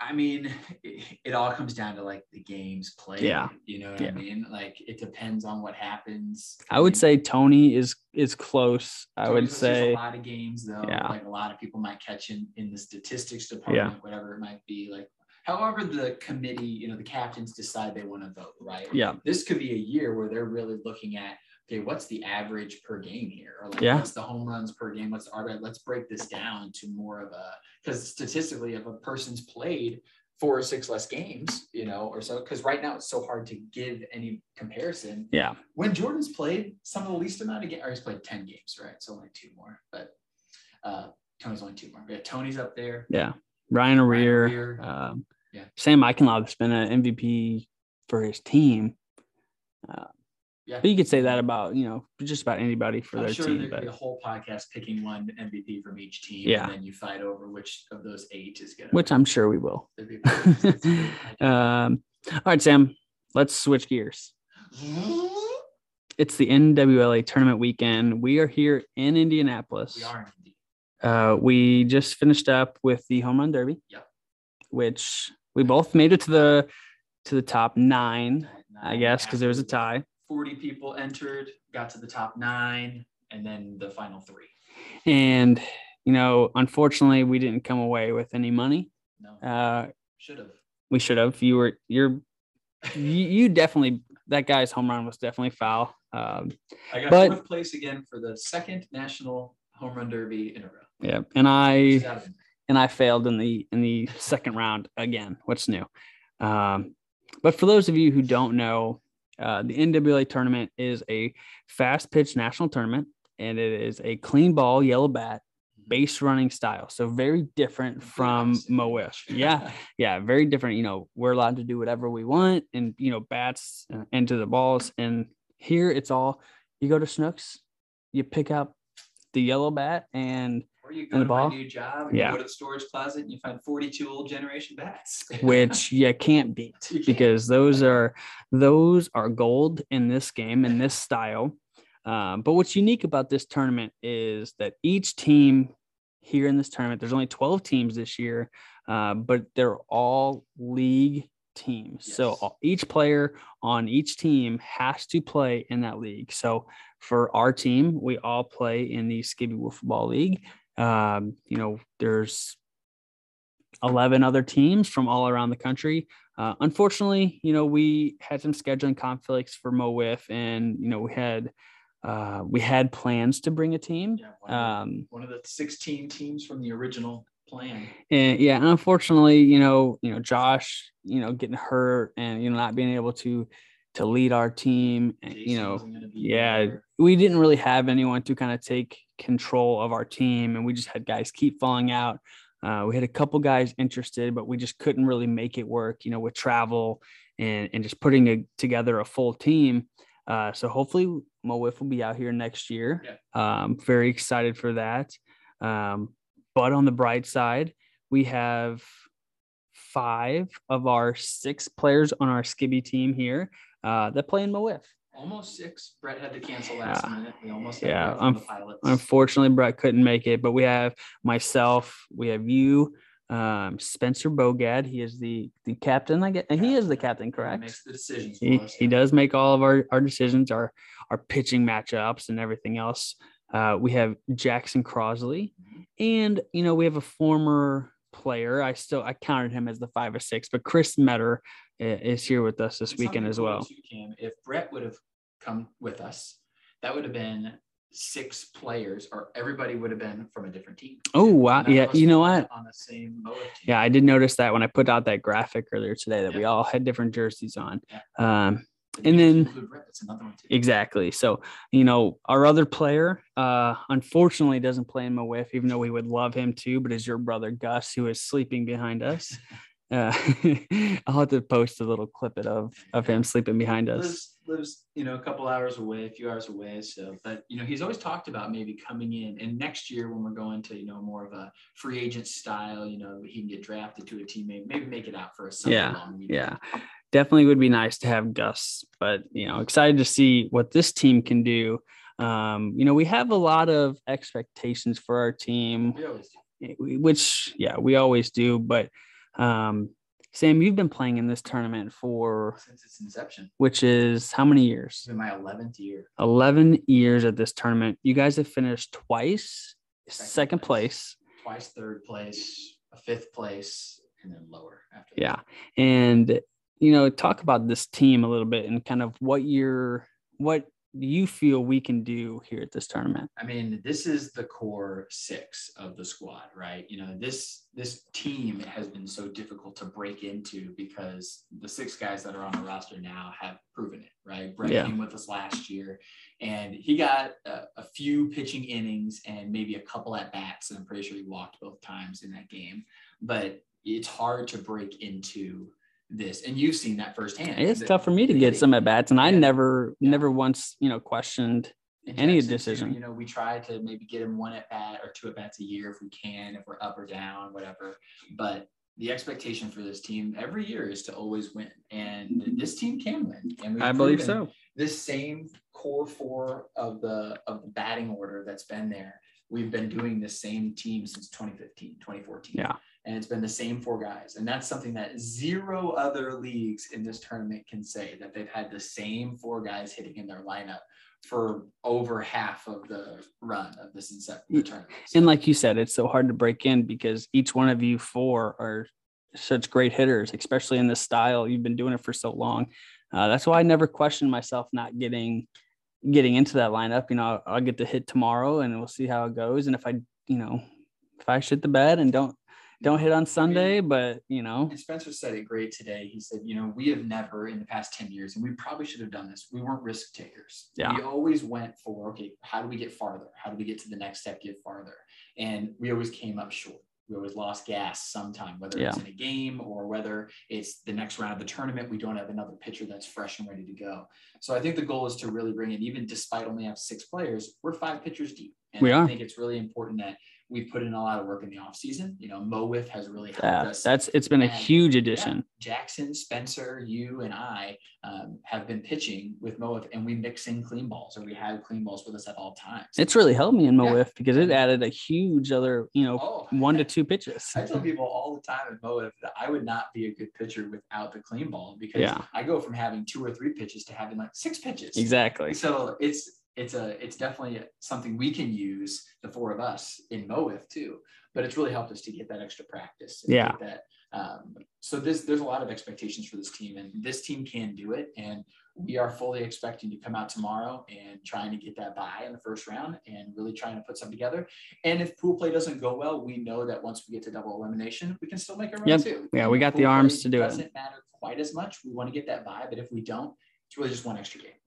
I mean, it, it all comes down to like the games played.
Yeah.
You know what
Yeah.
I mean? Like it depends on what happens.
I would
mean,
say Tony is is close. I would
say a lot of games though.
Yeah.
Like a lot of people might catch in in the statistics department, whatever it might be. Like however the committee, you know, the captains decide they want to vote, right?
yeah,
This could be a year where they're really looking at okay, what's the average per game here? Or like
Yeah.
what's the home runs per game? What's the RBI? Let's break this down to more of a because statistically, if a person's played four or six less games, you know, or so, because right now it's so hard to give any comparison
yeah,
when Jordan's played some of the least amount of games, or he's played 10 games, right? So only two more, but uh, Tony's only two more. Yeah, Tony's up there.
yeah. Ryan O'Rear. um,
Yeah.
Sam Eichenlaub has been an MVP for his team.
Yeah.
But you could say that about you know just about anybody for
I'm
their
sure
team.
there could
But
be a whole podcast picking one MVP from each team.
Yeah.
And then you fight over which of those eight is going
which I'm sure we will. um, all right, Sam. Let's switch gears. It's the NWLA tournament weekend. We are here in Indianapolis.
we are indeed.
Uh, we just finished up with the home run derby.
Yep.
Which we both made it to the to the top nine, I guess, because there was a tie.
40 people entered, got to the top nine, and then the final three.
And you know, unfortunately, we didn't come away with any money.
No,
Uh,
should have.
we should have. You were you're you, you definitely that guy's home run was definitely foul. Um,
I got
but-
fourth place again for the second national home run derby in a row.
yeah, and I and I failed in the in the second round again. What's new? Um, but for those of you who don't know, uh, the NWA tournament is a fast pitch national tournament, and it is a clean ball, yellow bat, base running style. So very different from. MoWIF. Yeah, yeah, very different. You know, we're allowed to do whatever we want, and you know, bats into the balls. And here it's all you go to Snooks, you pick up the yellow bat, and
Or you go to
ball?
my new job and
Yeah.
you go to the storage closet and you find 42 old generation bats.
which you can't beat
You can't.
because those are those are gold in this game in this style. Um, but what's unique about this tournament is that each team here in this tournament, there's only 12 teams this year, uh, but they're all league teams. So
Yes.
all- each player on each team has to play in that league. So for our team, we all play in the Skibbe Wiffle Ball League. Um, you know, there's 11 other teams from all around the country. Uh, unfortunately, you know, we had some scheduling conflicts for MoWIF and, you know, we had, uh, we had plans to bring a team.
Yeah, one, of the,
Um,
one of the 16 teams from the original plan.
And yeah, and unfortunately, you know, you know, Josh, you know, getting hurt and you know not being able to to lead our team, and, you know,
wasn't gonna be
yeah, we didn't really have anyone to kind of take control of our team, and we just had guys keep falling out. Uh, we had a couple guys interested, but we just couldn't really make it work, you know, with travel and and just putting a, together a full team. Uh, so hopefully Mowif will be out here next year. Um, very excited for that. Um, but on the bright side, we have five of our six players on our Skibbe team here uh, that play in Mowif.
Almost six. Brett had to cancel last
Yeah.
minute. We almost had
Yeah,
Brett on the
unf- Unfortunately, Brett couldn't make it, but we have myself, we have you, um, Spencer Bogad. He is the the captain. I get he is the captain,
He
correct?
makes the decisions.
He,
us,
he
yeah.
does make all of our, our decisions, our our pitching matchups and everything else. Uh, we have Jackson Crosley, and you know we have a former player. I still I counted him as the five or six, but Chris Metter is here with us this weekend as well.
Cam, if Brett would have come with us, that would have been six players, or everybody would have been from a different team.
Oh, wow. Yeah, you know what?
On the same.
Yeah, I did notice that when I put out that graphic earlier today that we all had different jerseys on.
Yeah.
Um, and then-
include Brett, that's another one too.
Exactly. So, you know, our other player, uh, unfortunately doesn't play in MoWIF, even though we would love him to, but is your brother Gus, who is sleeping behind us. Uh, I'll have to post a little clip it of of him sleeping behind us.
lives lives you know a couple hours away, a few hours away. So, but you know he's always talked about maybe coming in, and next year when we're going to you know more of a free agent style, you know he can get drafted to a team, maybe make it out for a summer
Yeah,
long weekend.
Yeah, definitely would be nice to have Gus, but you know, excited to see what this team can do. Um, you know, we have a lot of expectations for our team.
we always do.
we- which yeah we always do but um sam you've been playing in this tournament for
since its inception.
which is how many
It's
years
been my eleventh year.
11 years at this tournament you guys have finished twice second,
Second
place.
place. Twice third place, a fifth place, and then lower after. that.
yeah and you know talk about this team a little bit and kind of what you're what you feel we can do here at this tournament
I mean, this is the core six of the squad, right? You know, this this team has been so difficult to break into because the six guys that are on the roster now have proven it, right? Brett
Yeah.
came with us last year, and he got a, a few pitching innings and maybe a couple at bats, and I'm pretty sure he walked both times in that game. But it's hard to break into this, and you've seen that firsthand.
it's tough for me to get some at bats and i never
Yeah.
never once you know questioned any
Jackson, too,
decision.
you know, we try to maybe get him one at bat or two at bats a year if we can, if we're up or down, whatever. But the expectation for this team every year is to always win, and mm-hmm. this team can win. And
i believe so
This same core four of the of the batting order that's been there. We've been doing the same team since 2015, 2014.
Yeah.
And it's been the same four guys. And that's something that zero other leagues in this tournament can say that they've had the same four guys hitting in their lineup for over half of the run of this inception tournament.
And like you said, it's so hard to break in because each one of you four are such great hitters, especially in this style. You've been doing it for so long. Uh, that's why I never questioned myself not getting getting into that lineup. You know, I'll, I'll get to hit tomorrow, and we'll see how it goes. And if I, you know, if I shit the bed and don't don't hit on Sunday, but you know,
And Spencer said it great today. He said, you know, we have never in the past 10 years, and we probably should have done this. We weren't risk takers.
Yeah.
We always went for, okay, how do we get farther? How do we get to the next step, get farther? And we always came up short. We always lost gas sometime, whether it's
Yeah.
in a game or whether it's the next round of the tournament. We don't have another pitcher that's fresh and ready to go. So I think the goal is to really bring in, even despite only have six players, we're five pitchers deep. And
We
I
are.
think it's really important that we put in a lot of work in the offseason. You know, MoWIF has really helped
that,
us
that's it's been a
And,
huge
yeah,
addition.
Jackson, Spencer, you, and I um, have been pitching with MoWIF, and we mix in clean balls, or we have clean balls with us at all times.
It's really helped me in
Yeah.
Because it added a huge other, you know,
oh,
one to two pitches.
I tell people all the time at MoWIF that I would not be a good pitcher without the clean ball because
Yeah.
I go from having two or three pitches to having like six pitches.
Exactly.
So it's it's a it's definitely something we can use the four of us in MoWIF too. But it's really helped us to get that extra practice. and
Yeah.
That Um, so this there's a lot of expectations for this team, and this team can do it. And we are fully expecting to come out tomorrow and trying to get that bye in the first round and really trying to put something together. And if pool play doesn't go well, we know that once we get to double elimination, we can still make a run
Yep.
too.
Yeah, we got
Pool
the arms to do it.
Doesn't matter quite as much. We want to get that bye, but if we don't, it's really just one extra game.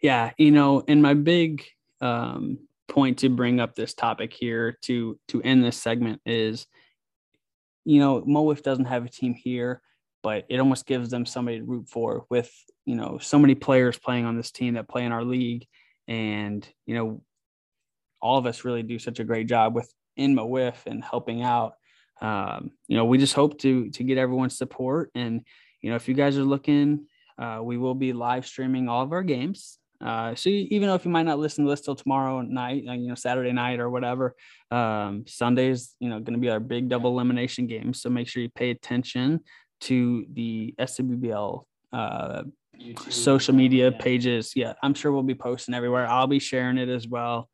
Yeah, you know, and my big um, point to bring up this topic here to to end this segment is, you know, Mowif doesn't have a team here, but it almost gives them somebody to root for with you know so many players playing on this team that play in our league, and you know, all of us really do such a great job with in Mowif and helping out. Um, you know, we just hope to to get everyone's support, and you know, if you guys are looking uh, we will be live streaming all of our games. Uh, so you, even though if you might not listen to this till tomorrow night, you know, Saturday night or whatever, um, Sunday's, you know, going to be our big double elimination game. So make sure you pay attention to the SWBL uh,
YouTube,
social media
yeah.
pages. Yeah, I'm sure we'll be posting everywhere. I'll be sharing it as well.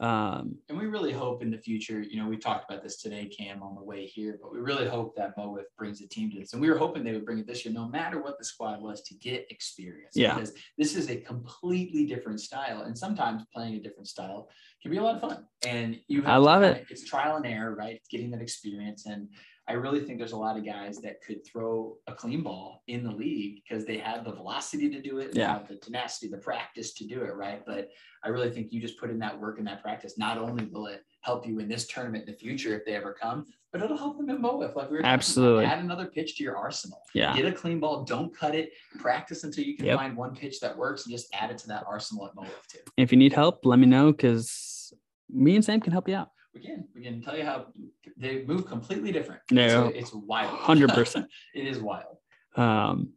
Um,
And we really hope in the future, you know, we talked about this today, Cam, on the way here, but we really hope that Mowif brings a team to this. And we were hoping they would bring it this year, no matter what the squad was, to get experience.
Yeah.
Because this is a completely different style. And sometimes playing a different style can be a lot of fun. And you have
I love it.
It's trial and error, right? It's getting that experience. And I really think there's a lot of guys that could throw a clean ball in the league because they have the velocity to do it, they
Yeah.
have the tenacity, the practice to do it, right? But I really think you just put in that work and that practice. Not only will it help you in this tournament in the future if they ever come, but it'll help them in MoWIF. Like we were.
Absolutely.
Add another pitch to your arsenal.
yeah,
Get a clean ball. Don't cut it. Practice until you can
Yep.
find one pitch that works and just add it to that arsenal at MoWIF too.
if you need help, let me know because me and Sam can help you out.
We can. We can tell you how they move completely different.
No.
It's, it's wild.
100%.
it is wild.
Um,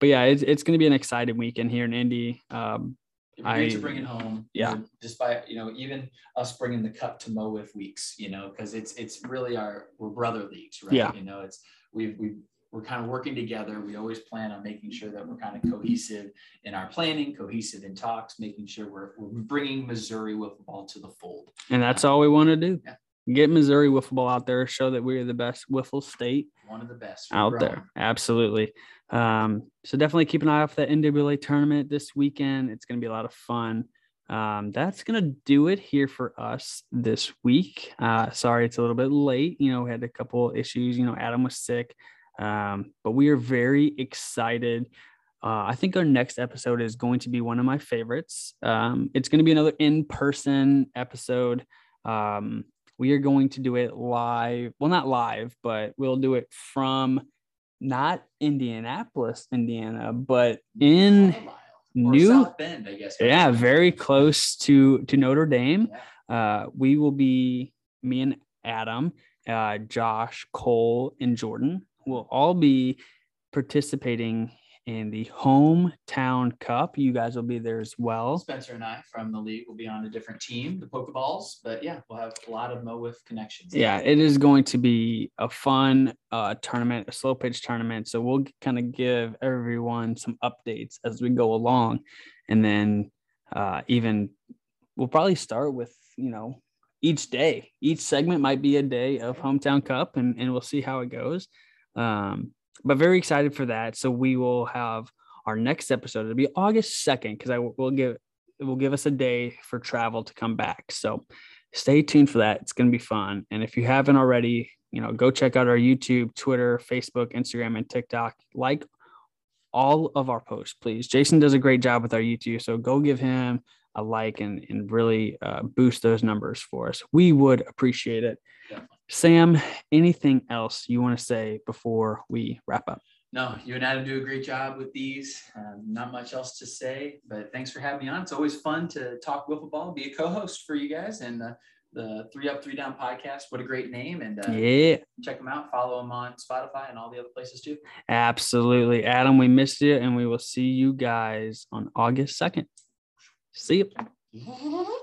but yeah, it's, it's going to be an exciting weekend here in Indy. Um,
It'd to bring it home.
yeah.
Despite you know even us bringing the cup to MoWIF weeks, you know, because it's it's really our we're brother leagues, right?
Yeah.
You know, it's we've we we're kind of working together. We always plan on making sure that we're kind of cohesive in our planning, cohesive in talks, making sure we're we're bringing Missouri wiffle ball to the fold.
and that's all we want to do.
Yeah.
Get Missouri wiffle ball out there, show that we're the best wiffle state
One of the best
out
We're
there. Absolutely. Um, so definitely keep an eye out for that NWA tournament this weekend. It's going to be a lot of fun. Um, that's going to do it here for us this week. Uh, sorry, it's a little bit late. You know, we had a couple issues. You know, Adam was sick, um, but we are very excited. Uh, I think our next episode is going to be one of my favorites. Um, it's going to be another in person episode. Um, we are going to do it live. Well, not live, but we'll do it from not Indianapolis, Indiana, but in New,
South Bend, I guess.
yeah, very close to to Notre Dame. Uh, we will be me and Adam, uh, Josh, Cole, and Jordan will all be participating in the hometown cup. You guys will be there as well.
Spencer and I from the league will be on a different team, the Pokeballs, but yeah, we'll have a lot of MOWIF connections.
Yeah, it is going to be a fun uh, tournament, a slow pitch tournament. So we'll kind of give everyone some updates as we go along, and then uh, even we'll probably start with you know each day. Each segment might be a day of hometown cup, and and we'll see how it goes. Um, but very excited for that. So we will have our next episode. It'll be August second because I will give it will give us a day for travel to come back. So stay tuned for that. It's going to be fun. And if you haven't already, you know, go check out our YouTube, Twitter, Facebook, Instagram, and TikTok. Like all of our posts, please. Jason does a great job with our YouTube. So go give him a like and, and really uh, boost those numbers for us. We would appreciate it.
Definitely.
Sam, anything else you want to say before we wrap up?
No, you and Adam do a great job with these. Um, not much else to say, but thanks for having me on. It's always fun to talk wiffle ball, be a co-host for you guys, and uh, the Three Up, Three Down podcast. What a great name! And uh,
Yeah,
check them out. Follow them on Spotify and all the other places too.
absolutely. Adam, we missed you, and we will see you guys on August 2nd. See you.